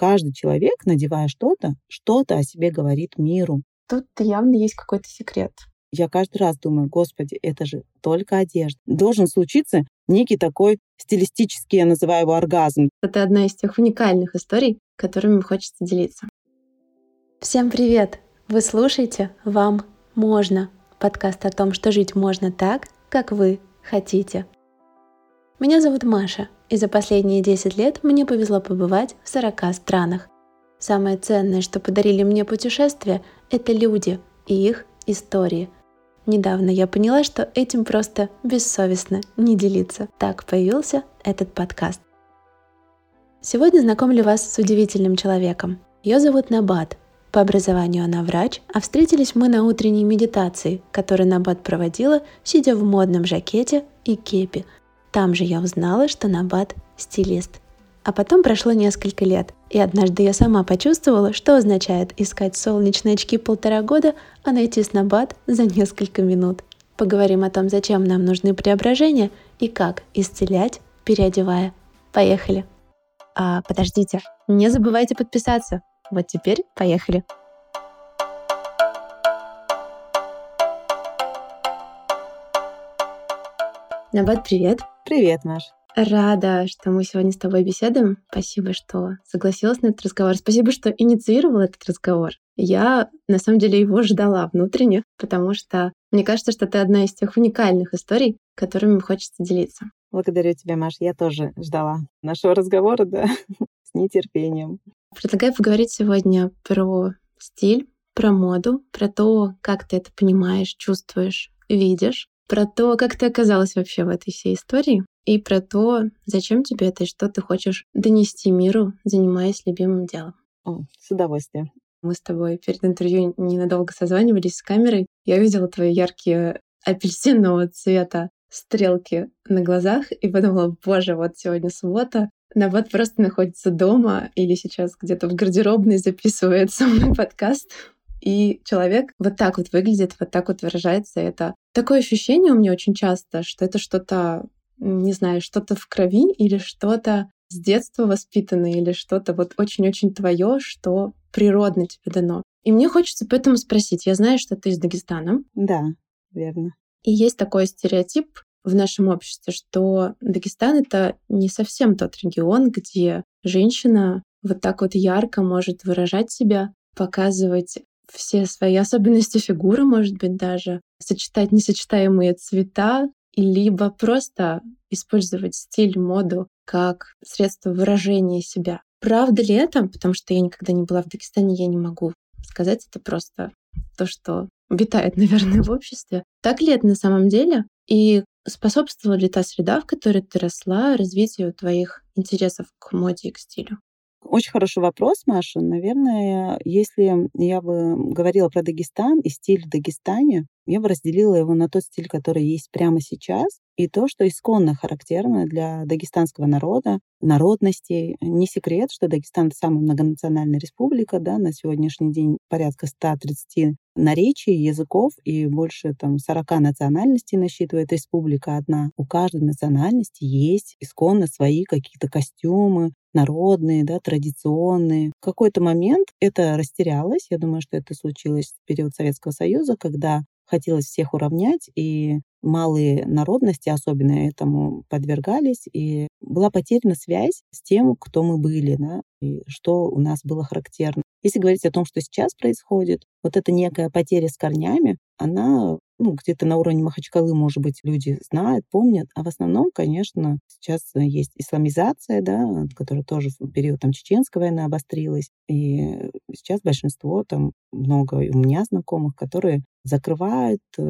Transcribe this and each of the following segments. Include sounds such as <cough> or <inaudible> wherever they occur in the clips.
каждый человек, надевая что-то, что-то о себе говорит миру. Тут явно есть какой-то секрет. Я каждый раз думаю, господи, это же только одежда. Должен случиться некий такой стилистический, я называю его оргазм. Это одна из тех уникальных историй, которыми хочется делиться. Всем привет! Вы слушаете «Вам можно» подкаст о том, что жить можно так, как вы хотите. Меня зовут Маша, и за последние 10 лет мне повезло побывать в 40 странах. Самое ценное, что подарили мне путешествия, это люди и их истории – Недавно я поняла, что этим просто бессовестно не делиться. Так появился этот подкаст. Сегодня знакомлю вас с удивительным человеком. Ее зовут Набат. По образованию она врач, а встретились мы на утренней медитации, которую Набат проводила, сидя в модном жакете и кепи. Там же я узнала, что Набат – стилист. А потом прошло несколько лет, и однажды я сама почувствовала, что означает искать солнечные очки полтора года, а найти снобат за несколько минут. Поговорим о том, зачем нам нужны преображения и как исцелять, переодевая. Поехали! А, подождите, не забывайте подписаться. Вот теперь поехали. Набат, привет! Привет, Маш! Рада, что мы сегодня с тобой беседуем. Спасибо, что согласилась на этот разговор. Спасибо, что инициировала этот разговор. Я, на самом деле, его ждала внутренне, потому что мне кажется, что ты одна из тех уникальных историй, которыми хочется делиться. Благодарю тебя, Маш. Я тоже ждала нашего разговора, да, <laughs> с нетерпением. Предлагаю поговорить сегодня про стиль, про моду, про то, как ты это понимаешь, чувствуешь, видишь, про то, как ты оказалась вообще в этой всей истории и про то, зачем тебе это и что ты хочешь донести миру, занимаясь любимым делом. О, с удовольствием. Мы с тобой перед интервью ненадолго созванивались с камерой. Я видела твои яркие апельсинового цвета стрелки на глазах и подумала, боже, вот сегодня суббота, Набат просто находится дома или сейчас где-то в гардеробной записывает со <laughs> мной подкаст. И человек вот так вот выглядит, вот так вот выражается. Это такое ощущение у меня очень часто, что это что-то не знаю, что-то в крови или что-то с детства воспитанное или что-то вот очень-очень твое, что природно тебе дано. И мне хочется поэтому спросить, я знаю, что ты из Дагестана. Да, верно. И есть такой стереотип в нашем обществе, что Дагестан — это не совсем тот регион, где женщина вот так вот ярко может выражать себя, показывать все свои особенности фигуры, может быть, даже, сочетать несочетаемые цвета, либо просто использовать стиль, моду как средство выражения себя. Правда ли это? Потому что я никогда не была в Дагестане, я не могу сказать. Это просто то, что витает, <laughs> наверное, в обществе. Так ли это на самом деле? И способствовала ли та среда, в которой ты росла, развитию твоих интересов к моде и к стилю? Очень хороший вопрос, Маша. Наверное, если я бы говорила про Дагестан и стиль в Дагестане, я бы разделила его на тот стиль, который есть прямо сейчас, и то, что исконно характерно для дагестанского народа, народностей. Не секрет, что Дагестан — самая многонациональная республика, да, на сегодняшний день порядка 130 наречий, языков и больше там 40 национальностей насчитывает республика одна. У каждой национальности есть исконно свои какие-то костюмы, народные, да, традиционные. В какой-то момент это растерялось. Я думаю, что это случилось в период Советского Союза, когда хотелось всех уравнять, и малые народности особенно этому подвергались, и была потеряна связь с тем, кто мы были, да, и что у нас было характерно. Если говорить о том, что сейчас происходит, вот эта некая потеря с корнями, она ну, где-то на уровне Махачкалы, может быть, люди знают, помнят, а в основном, конечно, сейчас есть исламизация, да, которая тоже в период там чеченской войны обострилась, и сейчас большинство, там много у меня знакомых, которые закрывают э,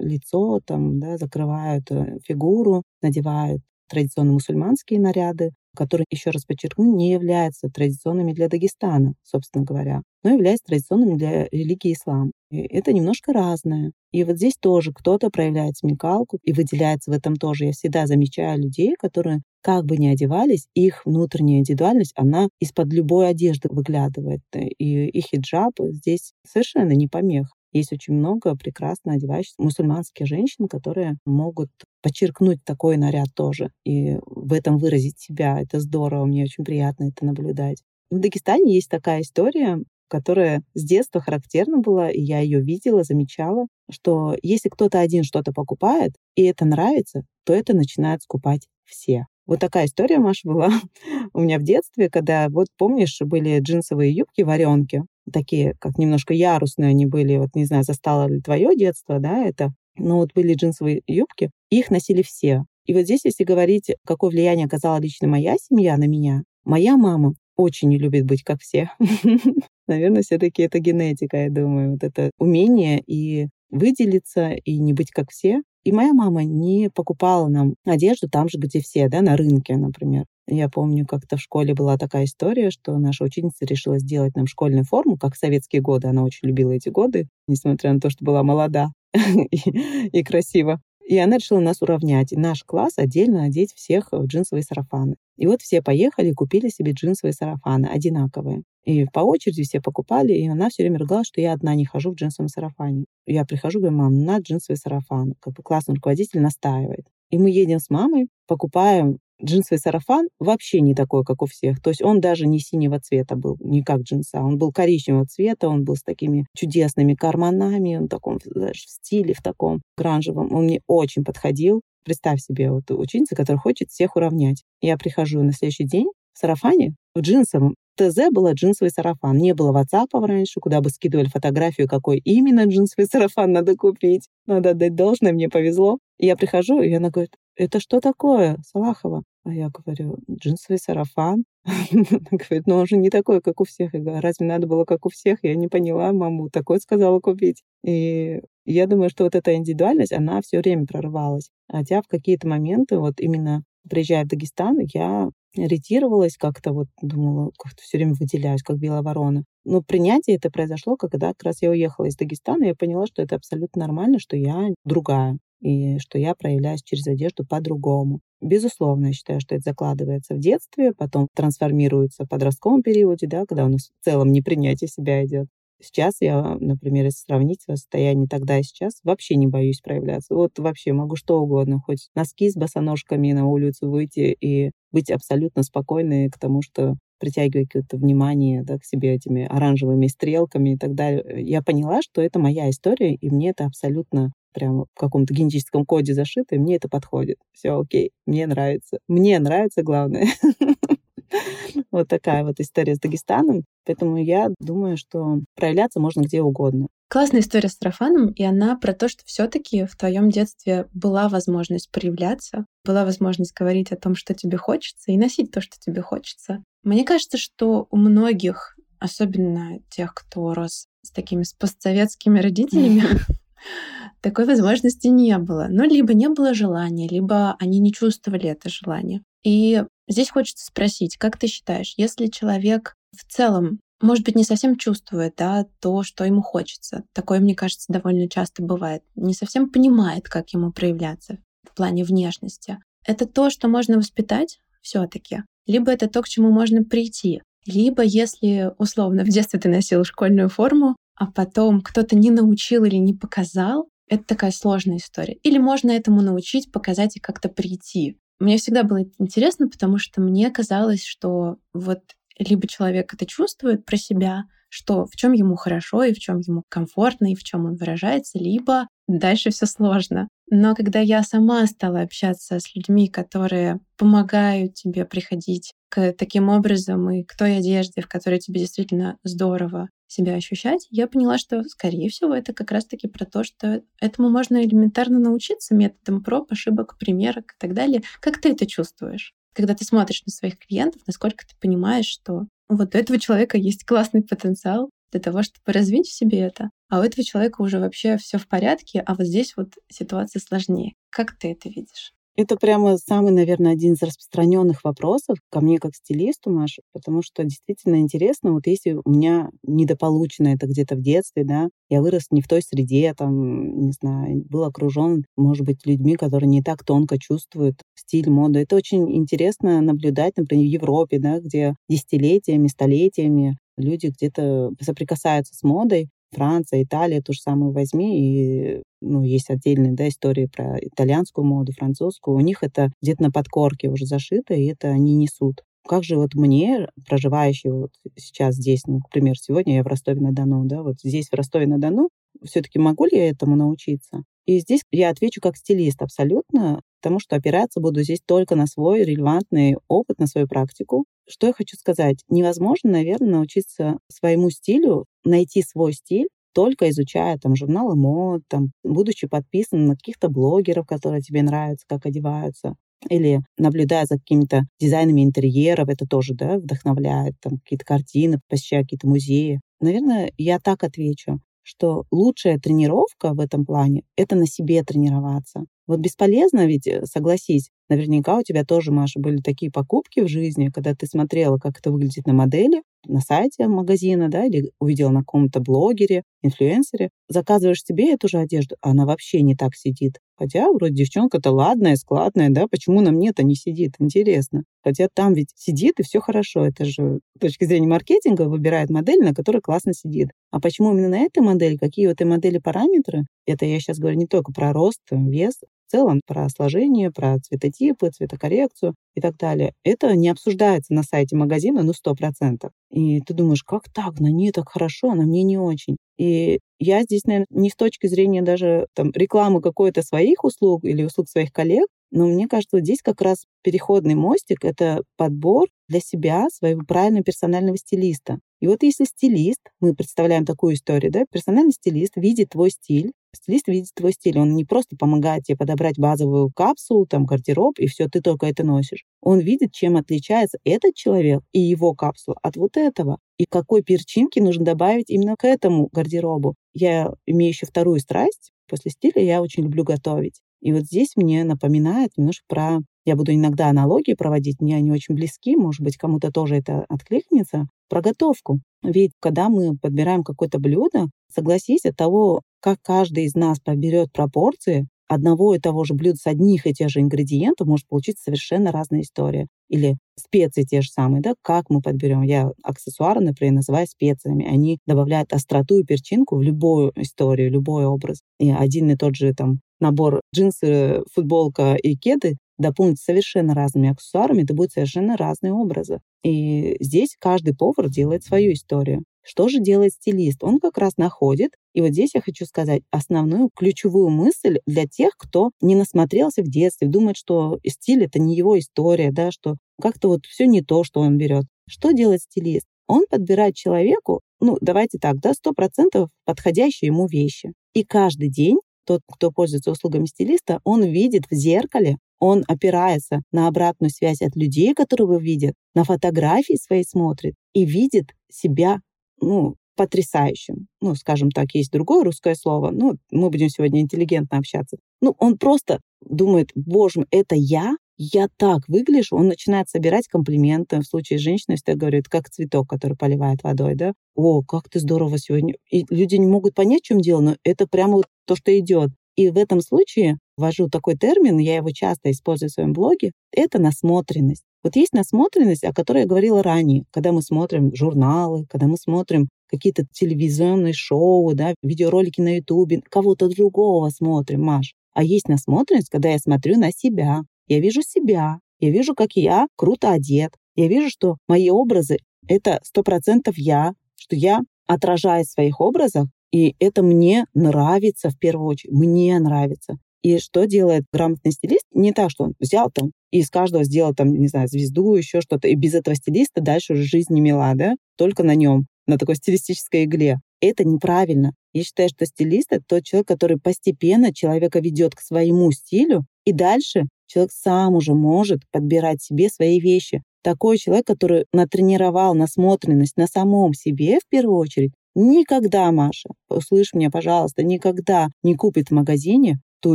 лицо, там, да, закрывают э, фигуру, надевают традиционные мусульманские наряды, которые, еще раз подчеркну, не являются традиционными для Дагестана, собственно говоря, но являются традиционными для религии ислам. И это немножко разное. И вот здесь тоже кто-то проявляет смекалку и выделяется в этом тоже. Я всегда замечаю людей, которые как бы ни одевались, их внутренняя индивидуальность, она из-под любой одежды выглядывает. И их хиджаб здесь совершенно не помех. Есть очень много прекрасно одевающихся мусульманских женщин, которые могут подчеркнуть такой наряд тоже и в этом выразить себя. Это здорово, мне очень приятно это наблюдать. В Дагестане есть такая история, которая с детства характерна была, и я ее видела, замечала, что если кто-то один что-то покупает, и это нравится, то это начинают скупать все. Вот такая история, Маша, была <laughs> у меня в детстве, когда, вот помнишь, были джинсовые юбки, варенки, такие, как немножко ярусные они были, вот не знаю, застало ли твое детство, да, это, но вот были джинсовые юбки, их носили все. И вот здесь, если говорить, какое влияние оказала лично моя семья на меня, моя мама очень не любит быть как все. <laughs> Наверное, все-таки это генетика, я думаю. Вот это умение и выделиться, и не быть как все. И моя мама не покупала нам одежду там же, где все, да, на рынке, например. Я помню, как-то в школе была такая история, что наша ученица решила сделать нам школьную форму, как в советские годы. Она очень любила эти годы, несмотря на то, что была молода <laughs> и красива. И она решила нас уравнять. И наш класс отдельно одеть всех в джинсовые сарафаны. И вот все поехали и купили себе джинсовые сарафаны, одинаковые. И по очереди все покупали, и она все время ругалась, что я одна не хожу в джинсовом сарафане. Я прихожу, говорю, мам, на джинсовый сарафан. Как бы классный руководитель настаивает. И мы едем с мамой, покупаем джинсовый сарафан вообще не такой, как у всех. То есть он даже не синего цвета был, не как джинса. Он был коричневого цвета, он был с такими чудесными карманами, он в таком знаешь, в стиле, в таком гранжевом. Он мне очень подходил. Представь себе, вот ученица, которая хочет всех уравнять. Я прихожу на следующий день в сарафане, в джинсовом. ТЗ было джинсовый сарафан. Не было WhatsApp раньше, куда бы скидывали фотографию, какой именно джинсовый <laughs> сарафан надо купить. Надо отдать должное, мне повезло. Я прихожу, и она говорит, это что такое, Салахова? А я говорю, джинсовый сарафан. <laughs> Она говорит, ну он же не такой, как у всех. Я говорю, «А разве надо было, как у всех? Я не поняла, маму такой сказала купить. И я думаю, что вот эта индивидуальность, она все время прорывалась. Хотя в какие-то моменты, вот именно приезжая в Дагестан, я ретировалась как-то, вот думала, как-то все время выделяюсь, как белая ворона. Но принятие это произошло, когда как раз я уехала из Дагестана, и я поняла, что это абсолютно нормально, что я другая и что я проявляюсь через одежду по-другому. Безусловно, я считаю, что это закладывается в детстве, потом трансформируется в подростковом периоде, да, когда у нас в целом непринятие себя идет. Сейчас я, например, если сравнить состояние тогда и сейчас, вообще не боюсь проявляться. Вот вообще могу что угодно, хоть носки с босоножками на улицу выйти и быть абсолютно спокойной к тому, что притягивать какое-то внимание да, к себе этими оранжевыми стрелками и так далее. Я поняла, что это моя история, и мне это абсолютно прямо в каком-то генетическом коде зашито, и мне это подходит. Все окей, мне нравится. Мне нравится, главное. <laughs> <laughs> Вот такая вот история с Дагестаном. Поэтому я думаю, что проявляться можно где угодно. Классная история с трафаном, и она про то, что все-таки в твоем детстве была возможность проявляться, была возможность говорить о том, что тебе хочется, и носить то, что тебе хочется. Мне кажется, что у многих, особенно тех, кто рос с такими постсоветскими родителями, <laughs> такой возможности не было. Ну, либо не было желания, либо они не чувствовали это желание. И здесь хочется спросить, как ты считаешь, если человек в целом может быть, не совсем чувствует да, то, что ему хочется. Такое, мне кажется, довольно часто бывает. Не совсем понимает, как ему проявляться в плане внешности. Это то, что можно воспитать все-таки. Либо это то, к чему можно прийти. Либо если, условно, в детстве ты носил школьную форму, а потом кто-то не научил или не показал, это такая сложная история. Или можно этому научить, показать и как-то прийти. Мне всегда было интересно, потому что мне казалось, что вот либо человек это чувствует про себя, что в чем ему хорошо и в чем ему комфортно и в чем он выражается, либо дальше все сложно. Но когда я сама стала общаться с людьми, которые помогают тебе приходить к таким образом и к той одежде, в которой тебе действительно здорово себя ощущать, я поняла, что, скорее всего, это как раз-таки про то, что этому можно элементарно научиться методом проб, ошибок, примерок и так далее. Как ты это чувствуешь? Когда ты смотришь на своих клиентов, насколько ты понимаешь, что вот у этого человека есть классный потенциал для того, чтобы развить в себе это, а у этого человека уже вообще все в порядке, а вот здесь вот ситуация сложнее. Как ты это видишь? Это прямо самый, наверное, один из распространенных вопросов ко мне как стилисту, Маша, потому что действительно интересно, вот если у меня недополучено это где-то в детстве, да, я вырос не в той среде, там, не знаю, был окружен, может быть, людьми, которые не так тонко чувствуют стиль, моду. Это очень интересно наблюдать, например, в Европе, да, где десятилетиями, столетиями люди где-то соприкасаются с модой, Франция, Италия, ту же самую возьми, и ну, есть отдельные да, истории про итальянскую моду, французскую. У них это где-то на подкорке уже зашито, и это они несут. как же вот мне, проживающей вот сейчас здесь, ну, например, сегодня я в Ростове-на-Дону, да, вот здесь в Ростове-на-Дону, все-таки могу ли я этому научиться? И здесь я отвечу как стилист абсолютно, потому что опираться буду здесь только на свой релевантный опыт, на свою практику. Что я хочу сказать? Невозможно, наверное, научиться своему стилю, найти свой стиль, только изучая там журналы мод, там, будучи подписанным на каких-то блогеров, которые тебе нравятся, как одеваются, или наблюдая за какими-то дизайнами интерьеров, это тоже да, вдохновляет, там какие-то картины, посещая какие-то музеи. Наверное, я так отвечу что лучшая тренировка в этом плане — это на себе тренироваться. Вот бесполезно ведь, э, согласись, наверняка у тебя тоже, Маша, были такие покупки в жизни, когда ты смотрела, как это выглядит на модели, на сайте магазина, да, или увидела на каком-то блогере, инфлюенсере, заказываешь себе эту же одежду, а она вообще не так сидит. Хотя вроде девчонка-то ладная, складная, да, почему на мне-то не сидит? Интересно. Хотя там ведь сидит и все хорошо. Это же с точки зрения маркетинга выбирает модель, на которой классно сидит. А почему именно на этой модели? Какие у этой модели параметры? Это я сейчас говорю не только про рост, вес, в целом про сложение, про цветотипы, цветокоррекцию и так далее. Это не обсуждается на сайте магазина, ну, сто процентов. И ты думаешь, как так? На ней так хорошо, а на мне не очень. И я здесь, наверное, не с точки зрения даже там, рекламы какой-то своих услуг или услуг своих коллег, но мне кажется, здесь как раз переходный мостик — это подбор для себя своего правильного персонального стилиста. И вот если стилист, мы представляем такую историю, да, персональный стилист видит твой стиль, стилист видит твой стиль, он не просто помогает тебе подобрать базовую капсулу, там, гардероб, и все, ты только это носишь. Он видит, чем отличается этот человек и его капсула от вот этого, и какой перчинки нужно добавить именно к этому гардеробу. Я имею еще вторую страсть. После стиля я очень люблю готовить. И вот здесь мне напоминает немножко про... Я буду иногда аналогии проводить, мне они очень близки, может быть, кому-то тоже это откликнется, про готовку. Ведь когда мы подбираем какое-то блюдо, согласись, от того, как каждый из нас поберет пропорции, одного и того же блюда с одних и тех же ингредиентов может получиться совершенно разная история. Или специи те же самые, да, как мы подберем. Я аксессуары, например, называю специями. Они добавляют остроту и перчинку в любую историю, любой образ. И один и тот же там набор джинсы, футболка и кеды дополнить совершенно разными аксессуарами, это будут совершенно разные образы. И здесь каждый повар делает свою историю. Что же делает стилист? Он как раз находит, и вот здесь я хочу сказать основную ключевую мысль для тех, кто не насмотрелся в детстве, думает, что стиль это не его история, да, что как-то вот все не то, что он берет. Что делает стилист? Он подбирает человеку, ну, давайте так, да, сто процентов подходящие ему вещи. И каждый день тот, кто пользуется услугами стилиста, он видит в зеркале, он опирается на обратную связь от людей, которые его видят, на фотографии свои смотрит и видит себя, ну, потрясающим. Ну, скажем так, есть другое русское слово. Ну, мы будем сегодня интеллигентно общаться. Ну, он просто думает, боже мой, это я? Я так выгляжу. Он начинает собирать комплименты. В случае с женщиной всегда говорит, как цветок, который поливает водой, да? О, как ты здорово сегодня. И люди не могут понять, в чем дело, но это прямо вот то, что идет. И в этом случае ввожу такой термин, я его часто использую в своем блоге, это насмотренность. Вот есть насмотренность, о которой я говорила ранее, когда мы смотрим журналы, когда мы смотрим какие-то телевизионные шоу, да, видеоролики на Ютубе, кого-то другого смотрим, Маш. А есть насмотренность, когда я смотрю на себя. Я вижу себя, я вижу, как я круто одет, я вижу, что мои образы — это сто процентов я, что я отражаюсь в своих образах, и это мне нравится в первую очередь. Мне нравится. И что делает грамотный стилист? Не так, что он взял там и из каждого сделал там, не знаю, звезду, еще что-то. И без этого стилиста дальше уже жизнь не мила, да? Только на нем, на такой стилистической игле. Это неправильно. Я считаю, что стилист — это тот человек, который постепенно человека ведет к своему стилю, и дальше человек сам уже может подбирать себе свои вещи. Такой человек, который натренировал насмотренность на самом себе в первую очередь, Никогда, Маша, услышь меня, пожалуйста, никогда не купит в магазине ту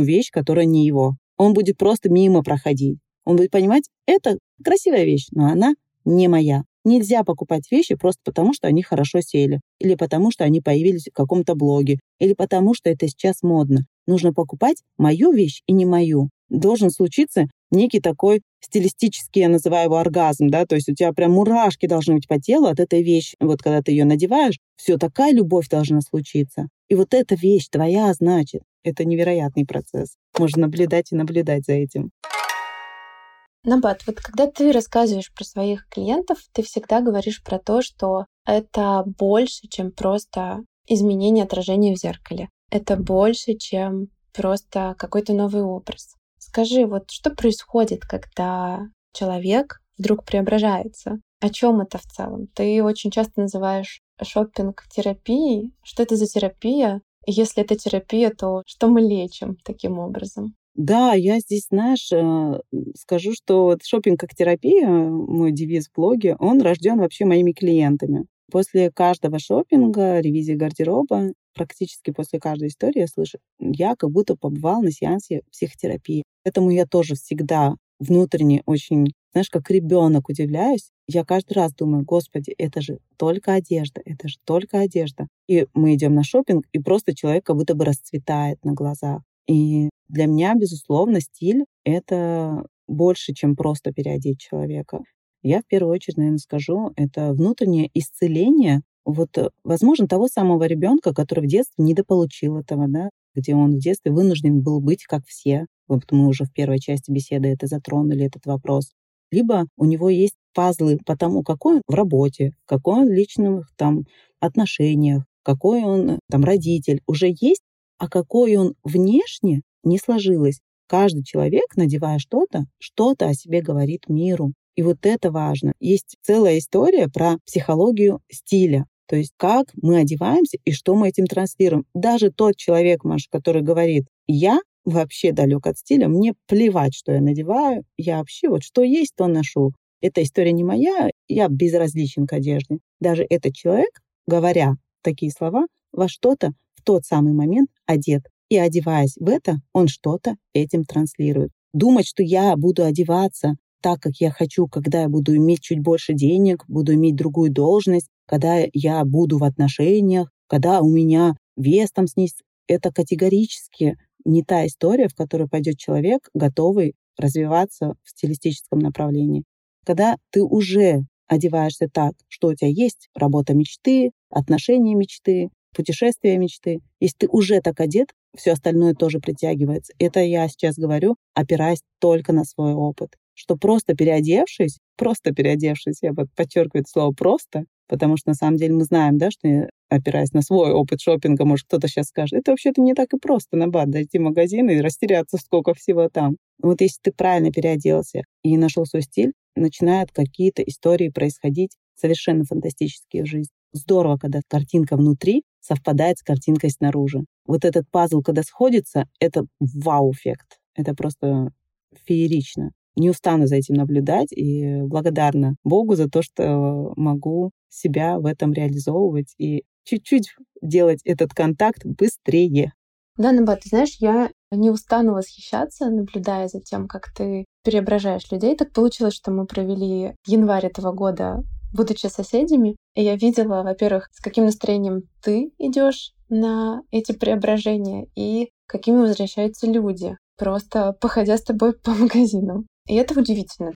вещь, которая не его. Он будет просто мимо проходить. Он будет понимать, это красивая вещь, но она не моя. Нельзя покупать вещи просто потому, что они хорошо сели, или потому, что они появились в каком-то блоге, или потому, что это сейчас модно. Нужно покупать мою вещь и не мою. Должен случиться некий такой стилистический, я называю его оргазм, да, то есть у тебя прям мурашки должны быть по телу от этой вещи. Вот когда ты ее надеваешь, все, такая любовь должна случиться. И вот эта вещь твоя, значит, это невероятный процесс. Можно наблюдать и наблюдать за этим. Набат, вот когда ты рассказываешь про своих клиентов, ты всегда говоришь про то, что это больше, чем просто изменение отражения в зеркале. Это больше, чем просто какой-то новый образ. Скажи, вот что происходит, когда человек вдруг преображается? О чем это в целом? Ты очень часто называешь шопинг терапией. Что это за терапия? Если это терапия, то что мы лечим таким образом? Да, я здесь, знаешь, э, скажу, что вот шопинг как терапия, мой девиз в блоге, он рожден вообще моими клиентами. После каждого шопинга, ревизии гардероба, практически после каждой истории я слышу, я как будто побывал на сеансе психотерапии. Поэтому я тоже всегда внутренне очень, знаешь, как ребенок удивляюсь. Я каждый раз думаю, господи, это же только одежда, это же только одежда. И мы идем на шопинг, и просто человек как будто бы расцветает на глазах. И для меня, безусловно, стиль — это больше, чем просто переодеть человека. Я в первую очередь, наверное, скажу, это внутреннее исцеление вот, э, возможно, того самого ребенка, который в детстве недополучил этого, да, где он в детстве вынужден был быть как все. Вот мы уже в первой части беседы это затронули, этот вопрос. Либо у него есть пазлы по тому, какой он в работе, какой он в личных там отношениях, какой он там родитель. Уже есть а какой он внешне, не сложилось. Каждый человек, надевая что-то, что-то о себе говорит миру. И вот это важно. Есть целая история про психологию стиля. То есть как мы одеваемся и что мы этим транслируем. Даже тот человек, Маша, который говорит, я вообще далек от стиля, мне плевать, что я надеваю, я вообще вот что есть, то ношу. Эта история не моя, я безразличен к одежде. Даже этот человек, говоря такие слова, во что-то в тот самый момент одет. И одеваясь в это, он что-то этим транслирует. Думать, что я буду одеваться так, как я хочу, когда я буду иметь чуть больше денег, буду иметь другую должность, когда я буду в отношениях, когда у меня вес там снизится, это категорически не та история, в которую пойдет человек, готовый развиваться в стилистическом направлении. Когда ты уже одеваешься так, что у тебя есть работа мечты, отношения мечты, путешествия мечты. Если ты уже так одет, все остальное тоже притягивается. Это я сейчас говорю, опираясь только на свой опыт. Что просто переодевшись, просто переодевшись, я подчеркиваю слово «просто», потому что на самом деле мы знаем, да, что опираясь на свой опыт шопинга, может, кто-то сейчас скажет, это вообще-то не так и просто на бат дойти в магазин и растеряться, сколько всего там. Вот если ты правильно переоделся и нашел свой стиль, начинают какие-то истории происходить совершенно фантастические в жизни. Здорово, когда картинка внутри совпадает с картинкой снаружи. Вот этот пазл, когда сходится, это вау-эффект. Это просто феерично. Не устану за этим наблюдать и благодарна Богу за то, что могу себя в этом реализовывать и чуть-чуть делать этот контакт быстрее. Да, Наба, ты знаешь, я не устану восхищаться, наблюдая за тем, как ты преображаешь людей. Так получилось, что мы провели январь этого года будучи соседями, я видела, во-первых, с каким настроением ты идешь на эти преображения и какими возвращаются люди, просто походя с тобой <laughs> по магазинам. И это удивительно.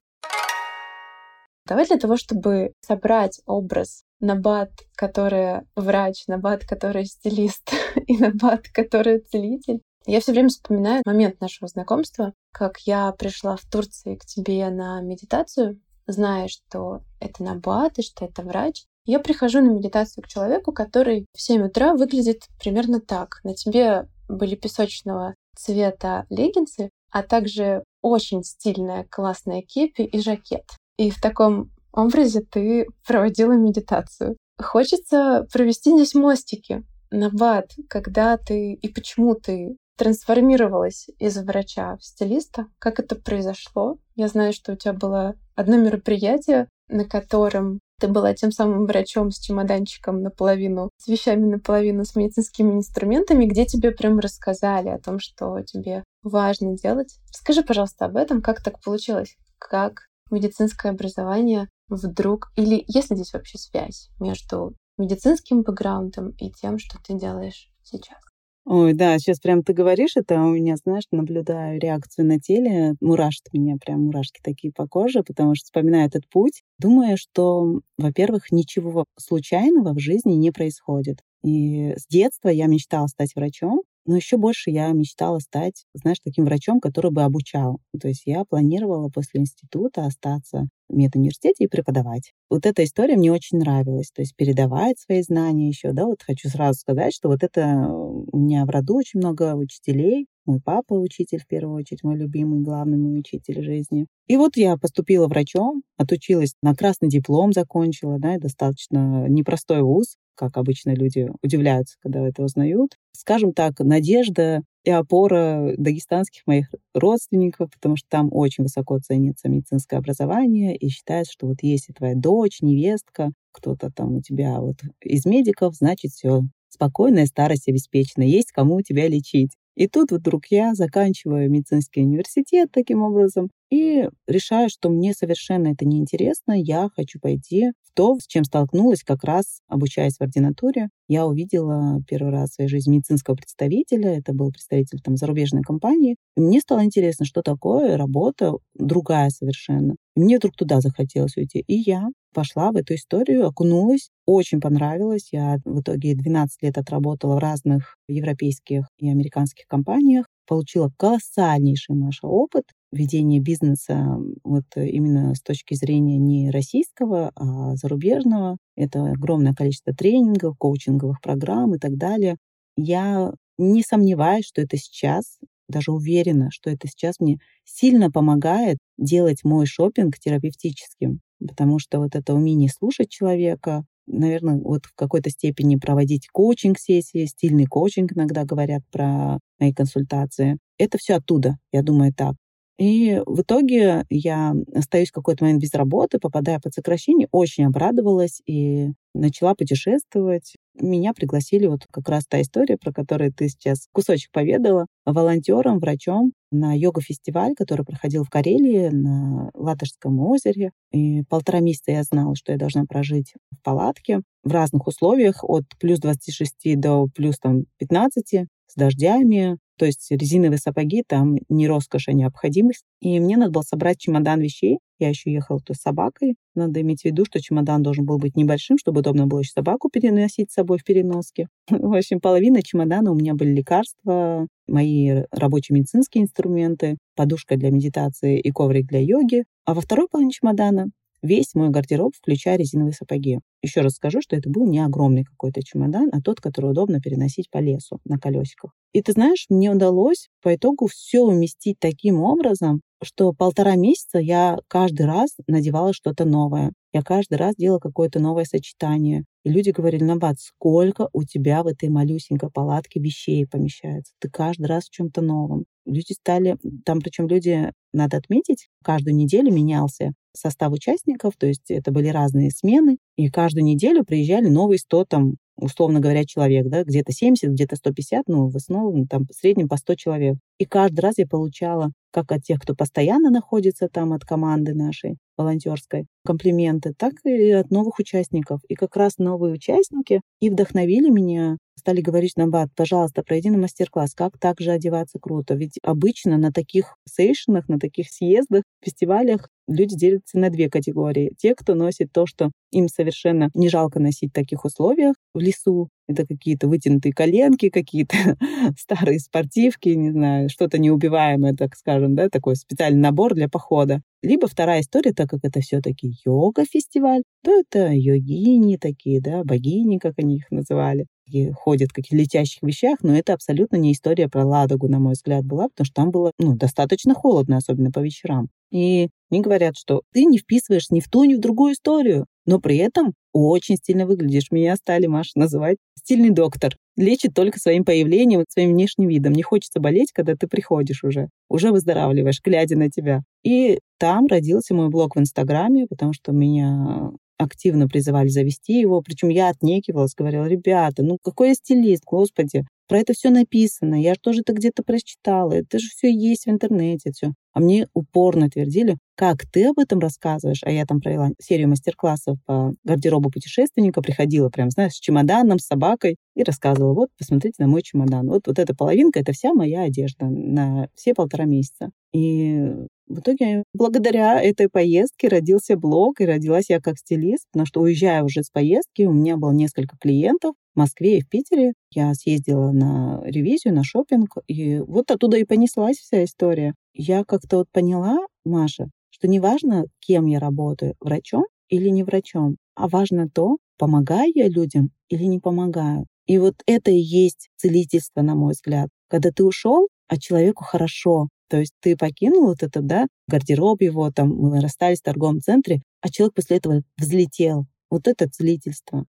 Давай для того, чтобы собрать образ Набат, который врач, Набат, который стилист, <laughs> и Набат, который целитель. Я все время вспоминаю момент нашего знакомства, как я пришла в Турции к тебе на медитацию, зная, что это набат и что это врач, я прихожу на медитацию к человеку, который в 7 утра выглядит примерно так. На тебе были песочного цвета леггинсы, а также очень стильная классная кепи и жакет. И в таком образе ты проводила медитацию. Хочется провести здесь мостики. Набат, когда ты и почему ты трансформировалась из врача в стилиста. Как это произошло? Я знаю, что у тебя было одно мероприятие, на котором ты была тем самым врачом с чемоданчиком наполовину, с вещами наполовину, с медицинскими инструментами, где тебе прям рассказали о том, что тебе важно делать. Скажи, пожалуйста, об этом, как так получилось? Как медицинское образование вдруг... Или есть ли здесь вообще связь между медицинским бэкграундом и тем, что ты делаешь сейчас? Ой, да, сейчас прям ты говоришь это, а у меня, знаешь, наблюдаю реакцию на теле, мурашит меня, прям мурашки такие по коже, потому что вспоминаю этот путь, думаю, что, во-первых, ничего случайного в жизни не происходит. И с детства я мечтала стать врачом, Но еще больше я мечтала стать, знаешь, таким врачом, который бы обучал. То есть я планировала после института остаться в медуниверситете и преподавать. Вот эта история мне очень нравилась. То есть передавать свои знания еще, да, вот хочу сразу сказать, что вот это у меня в роду очень много учителей, мой папа учитель, в первую очередь, мой любимый, главный мой учитель жизни. И вот я поступила врачом, отучилась на красный диплом, закончила, да, достаточно непростой вуз, как обычно люди удивляются, когда это узнают. Скажем так, надежда и опора дагестанских моих родственников, потому что там очень высоко ценится медицинское образование и считается, что вот если твоя дочь, невестка, кто-то там у тебя вот из медиков, значит все, спокойная старость обеспечена, есть кому тебя лечить. И тут вдруг я заканчиваю медицинский университет таким образом и решаю, что мне совершенно это неинтересно, я хочу пойти то, с чем столкнулась как раз обучаясь в ординатуре. Я увидела первый раз в своей жизни медицинского представителя, это был представитель там зарубежной компании. И мне стало интересно, что такое работа другая совершенно. И мне вдруг туда захотелось уйти. И я пошла в эту историю, окунулась, очень понравилось. Я в итоге 12 лет отработала в разных европейских и американских компаниях, получила колоссальнейший наш опыт ведения бизнеса вот именно с точки зрения не российского, а зарубежного. Это огромное количество тренингов, коучинговых программ и так далее. Я не сомневаюсь, что это сейчас, даже уверена, что это сейчас мне сильно помогает делать мой шопинг терапевтическим потому что вот это умение слушать человека, наверное, вот в какой-то степени проводить коучинг-сессии, стильный коучинг иногда говорят про мои консультации. Это все оттуда, я думаю, так. И в итоге я остаюсь какой-то момент без работы, попадая под сокращение, очень обрадовалась и начала путешествовать. Меня пригласили, вот как раз та история, про которую ты сейчас кусочек поведала, волонтером, врачом на йога-фестиваль, который проходил в Карелии на Латышском озере. И полтора месяца я знала, что я должна прожить в палатке в разных условиях, от плюс 26 до плюс там, 15, с дождями, то есть резиновые сапоги там не роскошь, а необходимость. И мне надо было собрать чемодан вещей. Я еще ехала то с собакой. Надо иметь в виду, что чемодан должен был быть небольшим, чтобы удобно было еще собаку переносить с собой в переноске. <laughs> В общем, половина чемодана у меня были лекарства, мои рабочие медицинские инструменты, подушка для медитации и коврик для йоги. А во второй половине чемодана весь мой гардероб, включая резиновые сапоги. Еще раз скажу, что это был не огромный какой-то чемодан, а тот, который удобно переносить по лесу на колесиках. И ты знаешь, мне удалось по итогу все уместить таким образом, что полтора месяца я каждый раз надевала что-то новое. Я каждый раз делала какое-то новое сочетание. И люди говорили, Набат, сколько у тебя в этой малюсенькой палатке вещей помещается? Ты каждый раз в чем-то новом. Люди стали, там причем люди, надо отметить, каждую неделю менялся состав участников, то есть это были разные смены, и каждую неделю приезжали новые 100, там, условно говоря, человек, да, где-то 70, где-то 150, ну, в основном там в среднем по 100 человек. И каждый раз я получала как от тех, кто постоянно находится там, от команды нашей волонтерской, комплименты, так и от новых участников. И как раз новые участники и вдохновили меня стали говорить нам, Бат, пожалуйста, пройди на мастер-класс, как так же одеваться круто. Ведь обычно на таких сейшенах, на таких съездах, фестивалях люди делятся на две категории. Те, кто носит то, что им совершенно не жалко носить в таких условиях в лесу. Это какие-то вытянутые коленки, какие-то <laughs> старые спортивки, не знаю, что-то неубиваемое, так скажем, да, такой специальный набор для похода. Либо вторая история, так как это все-таки йога-фестиваль, то это йогини такие, да, богини, как они их называли и ходят каких-то летящих вещах, но это абсолютно не история про Ладогу, на мой взгляд, была, потому что там было ну, достаточно холодно, особенно по вечерам. И мне говорят, что ты не вписываешь ни в ту, ни в другую историю, но при этом очень стильно выглядишь. Меня стали, Маша, называть стильный доктор. Лечит только своим появлением, своим внешним видом. Не хочется болеть, когда ты приходишь уже. Уже выздоравливаешь, глядя на тебя. И там родился мой блог в Инстаграме, потому что меня активно призывали завести его. Причем я отнекивалась, говорила, ребята, ну какой я стилист, господи, про это все написано, я же тоже это где-то прочитала, это же все есть в интернете, все. А мне упорно твердили, как ты об этом рассказываешь, а я там провела серию мастер-классов по гардеробу путешественника, приходила прям, знаешь, с чемоданом, с собакой и рассказывала, вот, посмотрите на мой чемодан, вот, вот эта половинка, это вся моя одежда на все полтора месяца. И В итоге, благодаря этой поездке родился блог, и родилась я как стилист, потому что уезжая уже с поездки, у меня было несколько клиентов в Москве и в Питере. Я съездила на ревизию, на шопинг, и вот оттуда и понеслась вся история. Я как-то вот поняла, Маша, что неважно, кем я работаю, врачом или не врачом, а важно то, помогаю я людям или не помогаю. И вот это и есть целительство, на мой взгляд. Когда ты ушел, а человеку хорошо. То есть ты покинул вот это, да, гардероб его, там, мы расстались в торговом центре, а человек после этого взлетел. Вот это целительство.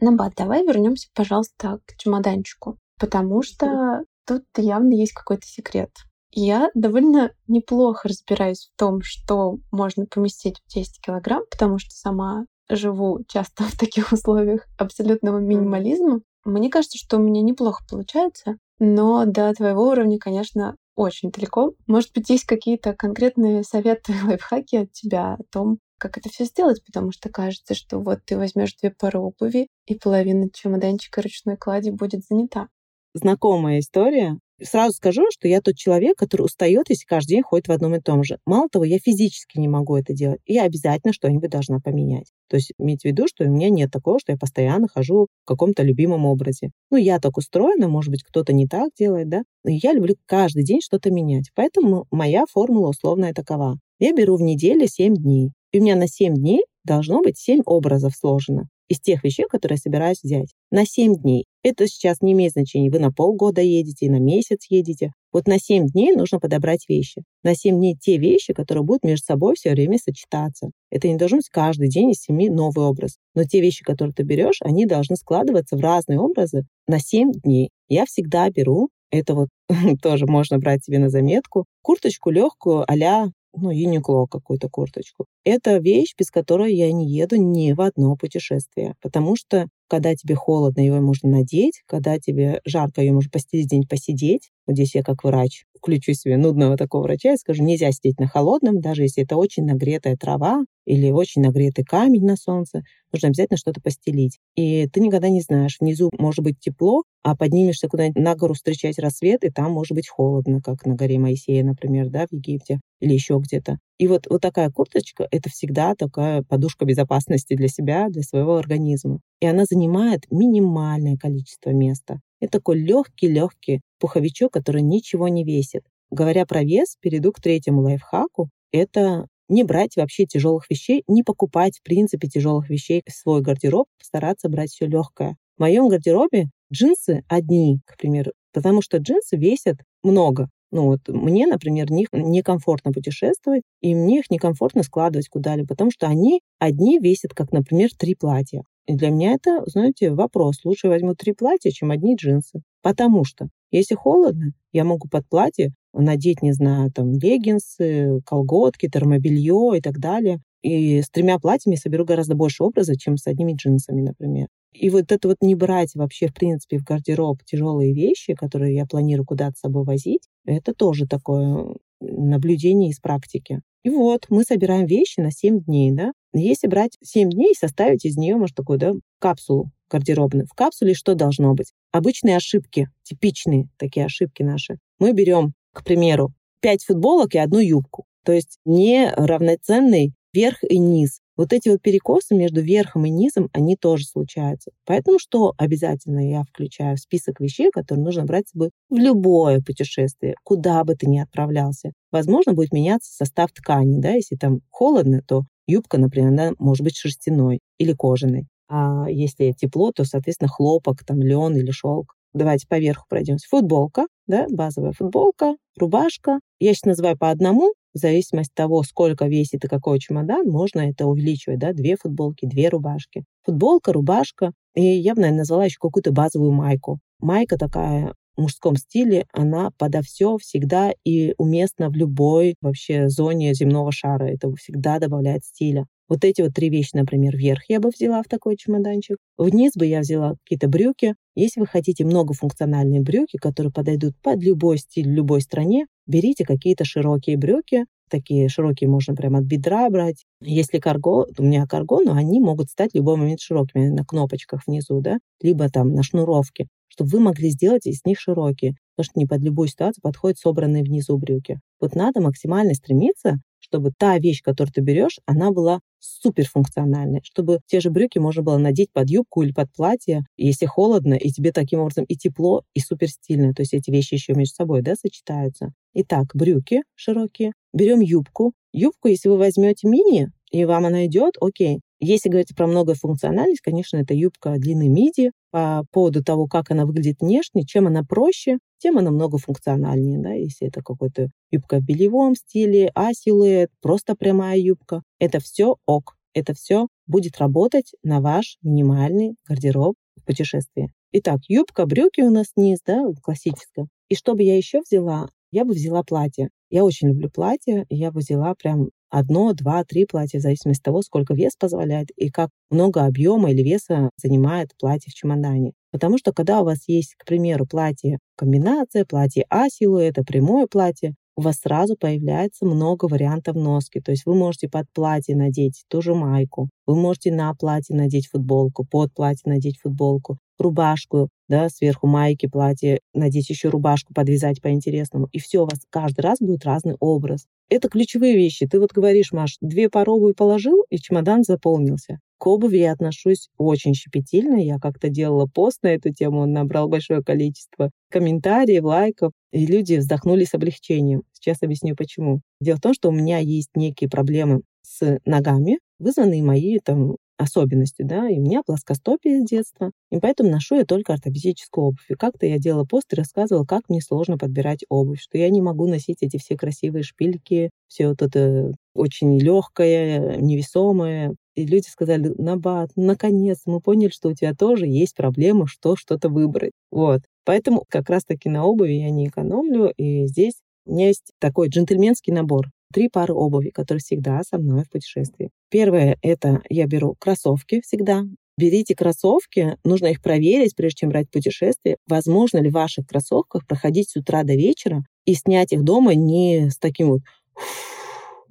Набат, давай вернемся, пожалуйста, к чемоданчику, потому что тут явно есть какой-то секрет. Я довольно неплохо разбираюсь в том, что можно поместить в 10 килограмм, потому что сама живу часто <laughs> в таких условиях абсолютного минимализма. Мне кажется, что у меня неплохо получается, но до твоего уровня, конечно, очень далеко. Может быть, есть какие-то конкретные советы, <laughs> лайфхаки от тебя о том, как это все сделать, потому что кажется, что вот ты возьмешь две пары обуви, и половина чемоданчика ручной клади будет занята. Знакомая история. Сразу скажу, что я тот человек, который устает, если каждый день ходит в одном и том же. Мало того, я физически не могу это делать. Я обязательно что-нибудь должна поменять. То есть иметь в виду, что у меня нет такого, что я постоянно хожу в каком-то любимом образе. Ну, я так устроена, может быть, кто-то не так делает, да? Но я люблю каждый день что-то менять. Поэтому моя формула условная такова. Я беру в неделю 7 дней. И у меня на 7 дней должно быть 7 образов сложено из тех вещей, которые я собираюсь взять. На 7 дней. Это сейчас не имеет значения. Вы на полгода едете, на месяц едете. Вот на 7 дней нужно подобрать вещи. На 7 дней те вещи, которые будут между собой все время сочетаться. Это не должен быть каждый день из 7 новый образ. Но те вещи, которые ты берешь, они должны складываться в разные образы на 7 дней. Я всегда беру это вот <laughs> тоже можно брать себе на заметку. Курточку легкую а ну, Юникло какую-то курточку. Это вещь, без которой я не еду ни в одно путешествие. Потому что, когда тебе холодно, его можно надеть, когда тебе жарко, ее можно постелить день посидеть. Вот здесь я как врач включу себе нудного такого врача и скажу, нельзя сидеть на холодном, даже если это очень нагретая трава или очень нагретый камень на солнце, нужно обязательно что-то постелить. И ты никогда не знаешь, внизу может быть тепло, а поднимешься куда-нибудь на гору встречать рассвет, и там может быть холодно, как на горе Моисея, например, да, в Египте или еще где-то. И вот, вот такая курточка — это всегда такая подушка безопасности для себя, для своего организма. И она занимает минимальное количество места. Это такой легкий-легкий пуховичок, который ничего не весит. Говоря про вес, перейду к третьему лайфхаку. Это не брать вообще тяжелых вещей, не покупать в принципе тяжелых вещей в свой гардероб, стараться брать все легкое. В моем гардеробе джинсы одни, к примеру, потому что джинсы весят много. Ну вот мне, например, них некомфортно путешествовать, и мне их некомфортно складывать куда-либо, потому что они одни весят, как, например, три платья. И для меня это, знаете, вопрос. Лучше возьму три платья, чем одни джинсы. Потому что, если холодно, я могу под платье надеть, не знаю, там, леггинсы, колготки, термобелье и так далее. И с тремя платьями соберу гораздо больше образа, чем с одними джинсами, например. И вот это вот не брать вообще, в принципе, в гардероб тяжелые вещи, которые я планирую куда-то с собой возить, это тоже такое наблюдение из практики. И вот мы собираем вещи на 7 дней, да. Если брать 7 дней составить из нее, может, такую, да, капсулу гардеробную. В капсуле что должно быть? Обычные ошибки, типичные такие ошибки наши. Мы берем, к примеру, 5 футболок и одну юбку. То есть не равноценный верх и низ. Вот эти вот перекосы между верхом и низом, они тоже случаются. Поэтому что обязательно я включаю в список вещей, которые нужно брать с собой в любое путешествие, куда бы ты ни отправлялся. Возможно, будет меняться состав ткани, да, если там холодно, то юбка, например, она может быть шерстяной или кожаной. А если тепло, то, соответственно, хлопок, там, лен или шелк. Давайте поверху пройдемся. Футболка, да, базовая футболка, рубашка. Я сейчас называю по одному, в зависимости от того, сколько весит и какой чемодан, можно это увеличивать, да, две футболки, две рубашки. Футболка, рубашка, и я бы, наверное, назвала еще какую-то базовую майку. Майка такая в мужском стиле, она подо все всегда и уместна в любой вообще зоне земного шара. Это всегда добавляет стиля. Вот эти вот три вещи, например, вверх я бы взяла в такой чемоданчик. Вниз бы я взяла какие-то брюки. Если вы хотите многофункциональные брюки, которые подойдут под любой стиль любой стране, берите какие-то широкие брюки. Такие широкие можно прямо от бедра брать. Если карго, у меня карго, но они могут стать в любой момент широкими на кнопочках внизу, да, либо там на шнуровке. чтобы вы могли сделать из них широкие, потому что не под любую ситуацию подходят собранные внизу брюки. Вот надо максимально стремиться, чтобы та вещь, которую ты берешь, она была суперфункциональной, чтобы те же брюки можно было надеть под юбку или под платье, если холодно, и тебе таким образом и тепло, и супер стильно. То есть эти вещи еще между собой да, сочетаются. Итак, брюки широкие. Берем юбку. Юбку, если вы возьмете мини, и вам она идет, окей. Если говорить про многофункциональность, конечно, это юбка длины миди. По поводу того, как она выглядит внешне, чем она проще, тем она многофункциональнее. Да? Если это какой-то юбка в белевом стиле, а-силуэт, просто прямая юбка. Это все ок. Это все будет работать на ваш минимальный гардероб в путешествии. Итак, юбка, брюки у нас низ, да, классическая. И что бы я еще взяла? Я бы взяла платье. Я очень люблю платье, я бы взяла прям одно, два, три платья, в зависимости от того, сколько вес позволяет и как много объема или веса занимает платье в чемодане. Потому что когда у вас есть, к примеру, платье комбинация, платье А-силуэта, прямое платье, у вас сразу появляется много вариантов носки. То есть вы можете под платье надеть ту же майку, вы можете на платье надеть футболку, под платье надеть футболку, рубашку, да, сверху майки, платье, надеть еще рубашку, подвязать по-интересному. И все, у вас каждый раз будет разный образ. Это ключевые вещи. Ты вот говоришь, Маш, две пары обуви положил, и чемодан заполнился. К обуви я отношусь очень щепетильно. Я как-то делала пост на эту тему, он набрал большое количество комментариев, лайков, и люди вздохнули с облегчением. Сейчас объясню почему. Дело в том, что у меня есть некие проблемы с ногами, вызванные моей там особенностью, да, и у меня плоскостопие с детства, и поэтому ношу я только ортопедическую обувь. И как-то я делала пост и рассказывала, как мне сложно подбирать обувь, что я не могу носить эти все красивые шпильки, все вот это очень легкое, невесомое. И люди сказали, Набат, наконец, мы поняли, что у тебя тоже есть проблемы, что что-то выбрать. Вот. Поэтому как раз-таки на обуви я не экономлю, и здесь у меня есть такой джентльменский набор три пары обуви, которые всегда со мной в путешествии. Первое — это я беру кроссовки всегда. Берите кроссовки, нужно их проверить, прежде чем брать путешествие. Возможно ли в ваших кроссовках проходить с утра до вечера и снять их дома не с таким вот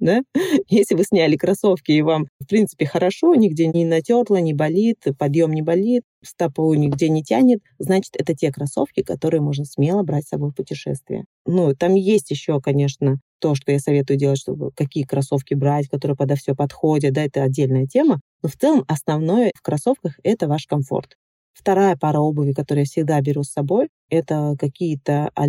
да? <laughs> Если вы сняли кроссовки и вам, в принципе, хорошо, нигде не натерло, не болит, подъем не болит, стопу нигде не тянет, значит, это те кроссовки, которые можно смело брать с собой в путешествие. Ну, там есть еще, конечно, то, что я советую делать, чтобы какие кроссовки брать, которые подо все подходят, да, это отдельная тема. Но в целом основное в кроссовках — это ваш комфорт. Вторая пара обуви, которую я всегда беру с собой, это какие-то а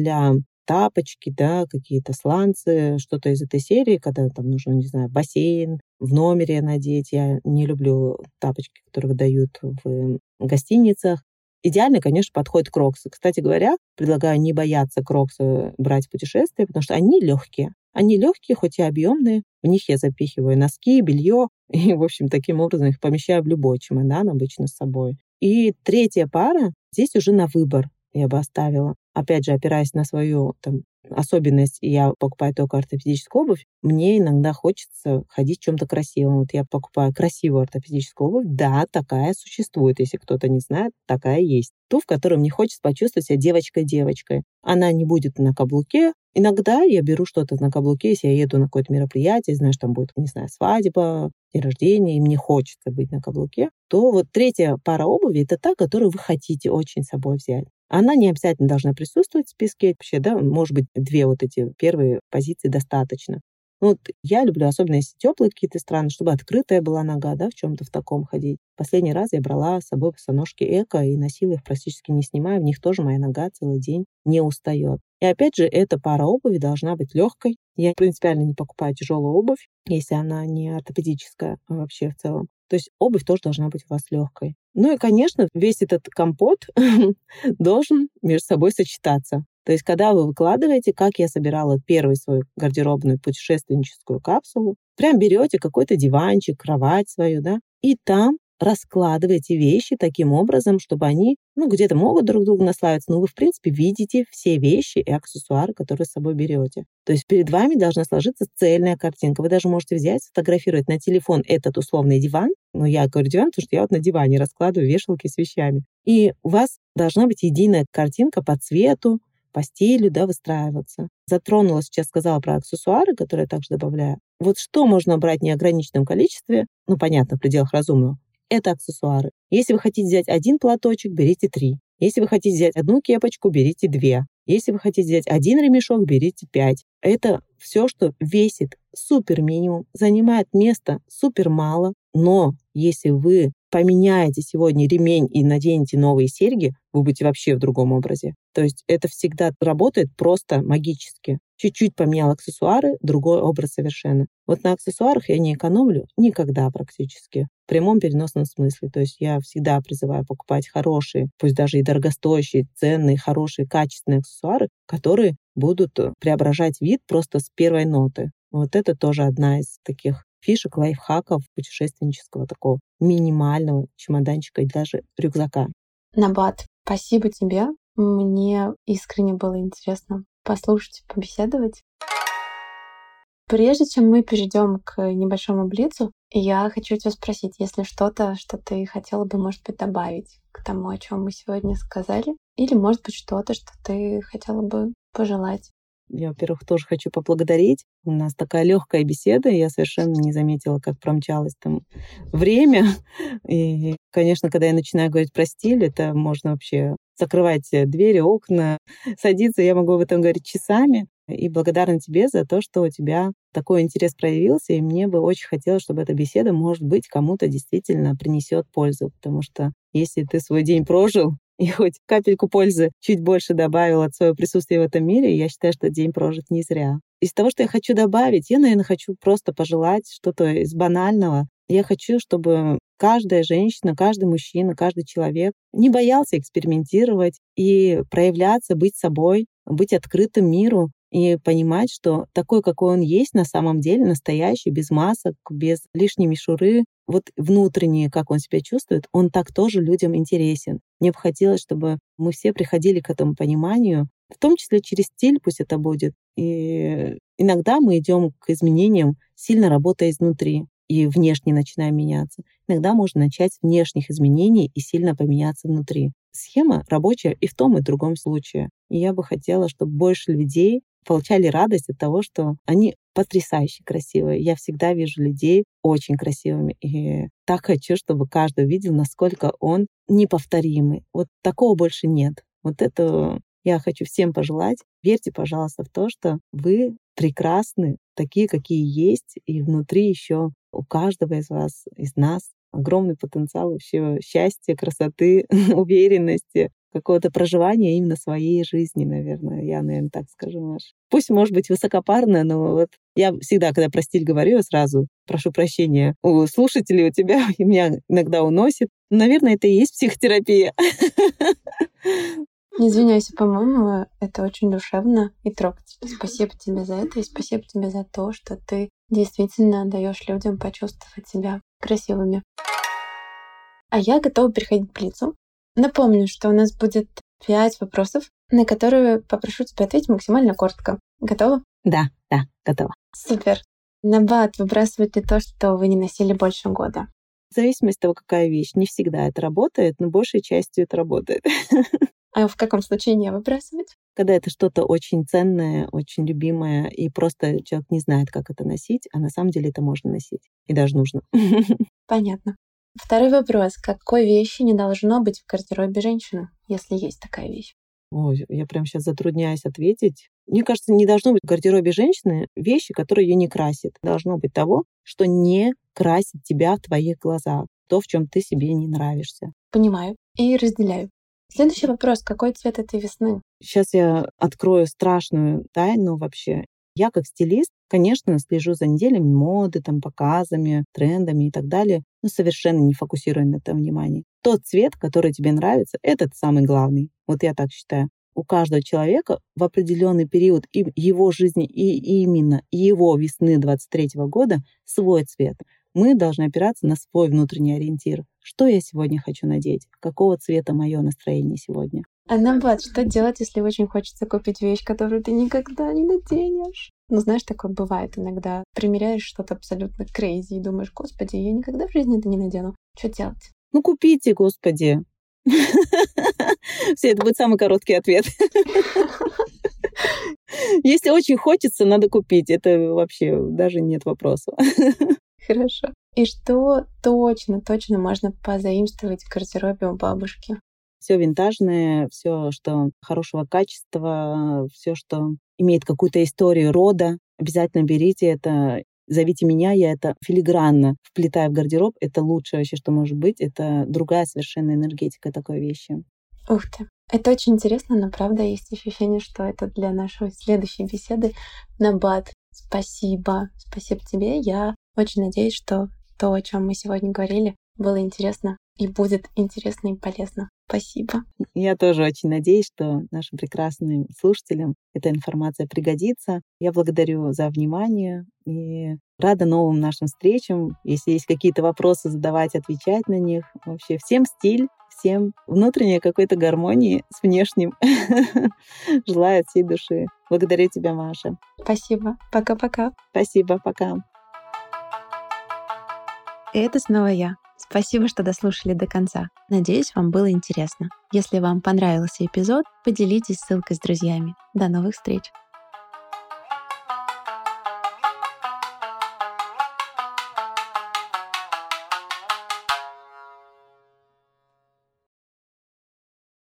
тапочки, да, какие-то сланцы, что-то из этой серии, когда там нужно, не знаю, бассейн в номере надеть. Я не люблю тапочки, которые дают в гостиницах. Идеально, конечно, подходят кроксы. Кстати говоря, предлагаю не бояться кроксы брать в путешествие, потому что они легкие. Они легкие, хоть и объемные. В них я запихиваю носки, белье. <laughs> И, в общем, таким образом их помещаю в любой чемодан обычно с собой. И третья пара здесь уже на выбор я бы оставила. Опять же, опираясь на свою там, особенность, я покупаю только ортопедическую обувь, мне иногда хочется ходить в чем-то красивом. Вот я покупаю красивую ортопедическую обувь. Да, такая существует. Если кто-то не знает, такая есть. Ту, в которой мне хочется почувствовать себя девочкой-девочкой. Она не будет на каблуке. Иногда я беру что-то на каблуке, если я еду на какое-то мероприятие, знаешь, там будет, не знаю, свадьба, день рождения, и мне хочется быть на каблуке, то вот третья пара обуви — это та, которую вы хотите очень с собой взять. Она не обязательно должна присутствовать в списке вообще, да, может быть, две вот эти первые позиции достаточно. Ну, вот я люблю, особенно если теплые какие-то страны, чтобы открытая была нога, да, в чем-то в таком ходить. Последний раз я брала с собой босоножки эко и носила их практически не снимая. В них тоже моя нога целый день не устает. И опять же, эта пара обуви должна быть легкой. Я принципиально не покупаю тяжелую обувь, если она не ортопедическая а вообще в целом. То есть обувь тоже должна быть у вас легкой. Ну и, конечно, весь этот компот <laughs> должен между собой сочетаться. То есть, когда вы выкладываете, как я собирала первую свою гардеробную путешественническую капсулу, прям берете какой-то диванчик, кровать свою, да, и там раскладываете вещи таким образом, чтобы они, ну, где-то могут друг другу наслаиваться, но вы, в принципе, видите все вещи и аксессуары, которые с собой берете. То есть перед вами должна сложиться цельная картинка. Вы даже можете взять, сфотографировать на телефон этот условный диван. Ну, я говорю диван, потому что я вот на диване раскладываю вешалки с вещами. И у вас должна быть единая картинка по цвету, по стилю, да, выстраиваться. Затронула сейчас, сказала про аксессуары, которые я также добавляю. Вот что можно брать в неограниченном количестве, ну, понятно, в пределах разумного, это аксессуары. Если вы хотите взять один платочек, берите три. Если вы хотите взять одну кепочку, берите две. Если вы хотите взять один ремешок, берите пять. Это все, что весит супер минимум, занимает место супер мало, но если вы поменяете сегодня ремень и наденете новые серьги, вы будете вообще в другом образе. То есть это всегда работает просто магически. Чуть-чуть поменял аксессуары, другой образ совершенно. Вот на аксессуарах я не экономлю никогда практически. В прямом переносном смысле. То есть я всегда призываю покупать хорошие, пусть даже и дорогостоящие, ценные, хорошие, качественные аксессуары, которые будут преображать вид просто с первой ноты. Вот это тоже одна из таких фишек, лайфхаков путешественнического такого минимального чемоданчика и даже рюкзака. Набат, спасибо тебе. Мне искренне было интересно послушать, побеседовать. Прежде чем мы перейдем к небольшому блицу, я хочу тебя спросить, если что-то, что ты хотела бы, может быть, добавить к тому, о чем мы сегодня сказали, или, может быть, что-то, что ты хотела бы пожелать я, во-первых, тоже хочу поблагодарить. У нас такая легкая беседа, я совершенно не заметила, как промчалось там время. <laughs> И, конечно, когда я начинаю говорить про стиль, это можно вообще закрывать двери, окна, <laughs> садиться. Я могу об этом говорить часами. И благодарна тебе за то, что у тебя такой интерес проявился, и мне бы очень хотелось, чтобы эта беседа, может быть, кому-то действительно принесет пользу, потому что если ты свой день прожил и хоть капельку пользы чуть больше добавил от своего присутствия в этом мире, я считаю, что день прожит не зря. Из того, что я хочу добавить, я, наверное, хочу просто пожелать что-то из банального. Я хочу, чтобы каждая женщина, каждый мужчина, каждый человек не боялся экспериментировать и проявляться, быть собой, быть открытым миру, и понимать, что такой, какой он есть на самом деле, настоящий, без масок, без лишней мишуры, вот внутренне, как он себя чувствует, он так тоже людям интересен. Мне бы хотелось, чтобы мы все приходили к этому пониманию, в том числе через стиль пусть это будет. И иногда мы идем к изменениям, сильно работая изнутри и внешне начинаем меняться. Иногда можно начать с внешних изменений и сильно поменяться внутри. Схема рабочая и в том, и в другом случае. И я бы хотела, чтобы больше людей получали радость от того, что они потрясающе красивые. Я всегда вижу людей очень красивыми. И так хочу, чтобы каждый увидел, насколько он неповторимый. Вот такого больше нет. Вот это я хочу всем пожелать. Верьте, пожалуйста, в то, что вы прекрасны, такие, какие есть, и внутри еще у каждого из вас, из нас огромный потенциал вообще счастья, красоты, <laughs> уверенности, какого-то проживания именно своей жизни, наверное. Я, наверное, так скажу, Маш. Пусть, может быть, высокопарно, но вот я всегда, когда про стиль говорю, я сразу прошу прощения у слушателей, у тебя, <laughs> и меня иногда уносит. Наверное, это и есть психотерапия. Не извиняйся, по-моему, это очень душевно и трогательно. Спасибо тебе за это, и спасибо тебе за то, что ты действительно даешь людям почувствовать себя красивыми. А я готова переходить к лицу. Напомню, что у нас будет пять вопросов, на которые попрошу тебя ответить максимально коротко. Готова? Да, да, готова. Супер. Набат выбрасывает ли то, что вы не носили больше года? В зависимости от того, какая вещь. Не всегда это работает, но большей частью это работает. <laughs> А в каком случае не выбрасывать? Когда это что-то очень ценное, очень любимое, и просто человек не знает, как это носить, а на самом деле это можно носить. И даже нужно. <laughs> Понятно. Второй вопрос. Какой вещи не должно быть в гардеробе женщины, если есть такая вещь? Ой, я прям сейчас затрудняюсь ответить. Мне кажется, не должно быть в гардеробе женщины вещи, которые ее не красят. Должно быть того, что не красит тебя в твоих глазах. То, в чем ты себе не нравишься. Понимаю и разделяю. Следующий вопрос. Какой цвет этой весны? Сейчас я открою страшную тайну вообще. Я как стилист, конечно, слежу за неделями моды, там, показами, трендами и так далее, но совершенно не фокусирую на этом внимание. Тот цвет, который тебе нравится, этот самый главный. Вот я так считаю. У каждого человека в определенный период его жизни, и именно его весны 23 года свой цвет. Мы должны опираться на свой внутренний ориентир. Что я сегодня хочу надеть? Какого цвета мое настроение сегодня? А Намбат, что делать, если очень хочется купить вещь, которую ты никогда не наденешь? Ну, знаешь, такое бывает иногда. Примеряешь что-то абсолютно крейзи и думаешь, господи, я никогда в жизни это не надену. Что делать? Ну, купите, господи. <laughs> Все, это будет самый короткий ответ. <laughs> Если очень хочется, надо купить. Это вообще даже нет вопроса. <laughs> Хорошо. И что точно, точно можно позаимствовать в гардеробе у бабушки? Все винтажное, все, что хорошего качества, все, что имеет какую-то историю рода, обязательно берите это зовите меня, я это филигранно вплетаю в гардероб. Это лучшее вообще, что может быть. Это другая совершенно энергетика такой вещи. Ух ты. Это очень интересно, но правда есть ощущение, что это для нашей следующей беседы на бат. Спасибо. Спасибо тебе. Я очень надеюсь, что то, о чем мы сегодня говорили, было интересно и будет интересно и полезно. Спасибо. Я тоже очень надеюсь, что нашим прекрасным слушателям эта информация пригодится. Я благодарю за внимание и рада новым нашим встречам. Если есть какие-то вопросы, задавать, отвечать на них. Вообще всем стиль, всем внутренней какой-то гармонии с внешним. <laughs> Желаю от всей души. Благодарю тебя, Маша. Спасибо. Пока-пока. Спасибо. Пока. Это снова я. Спасибо, что дослушали до конца. Надеюсь, вам было интересно. Если вам понравился эпизод, поделитесь ссылкой с друзьями. До новых встреч!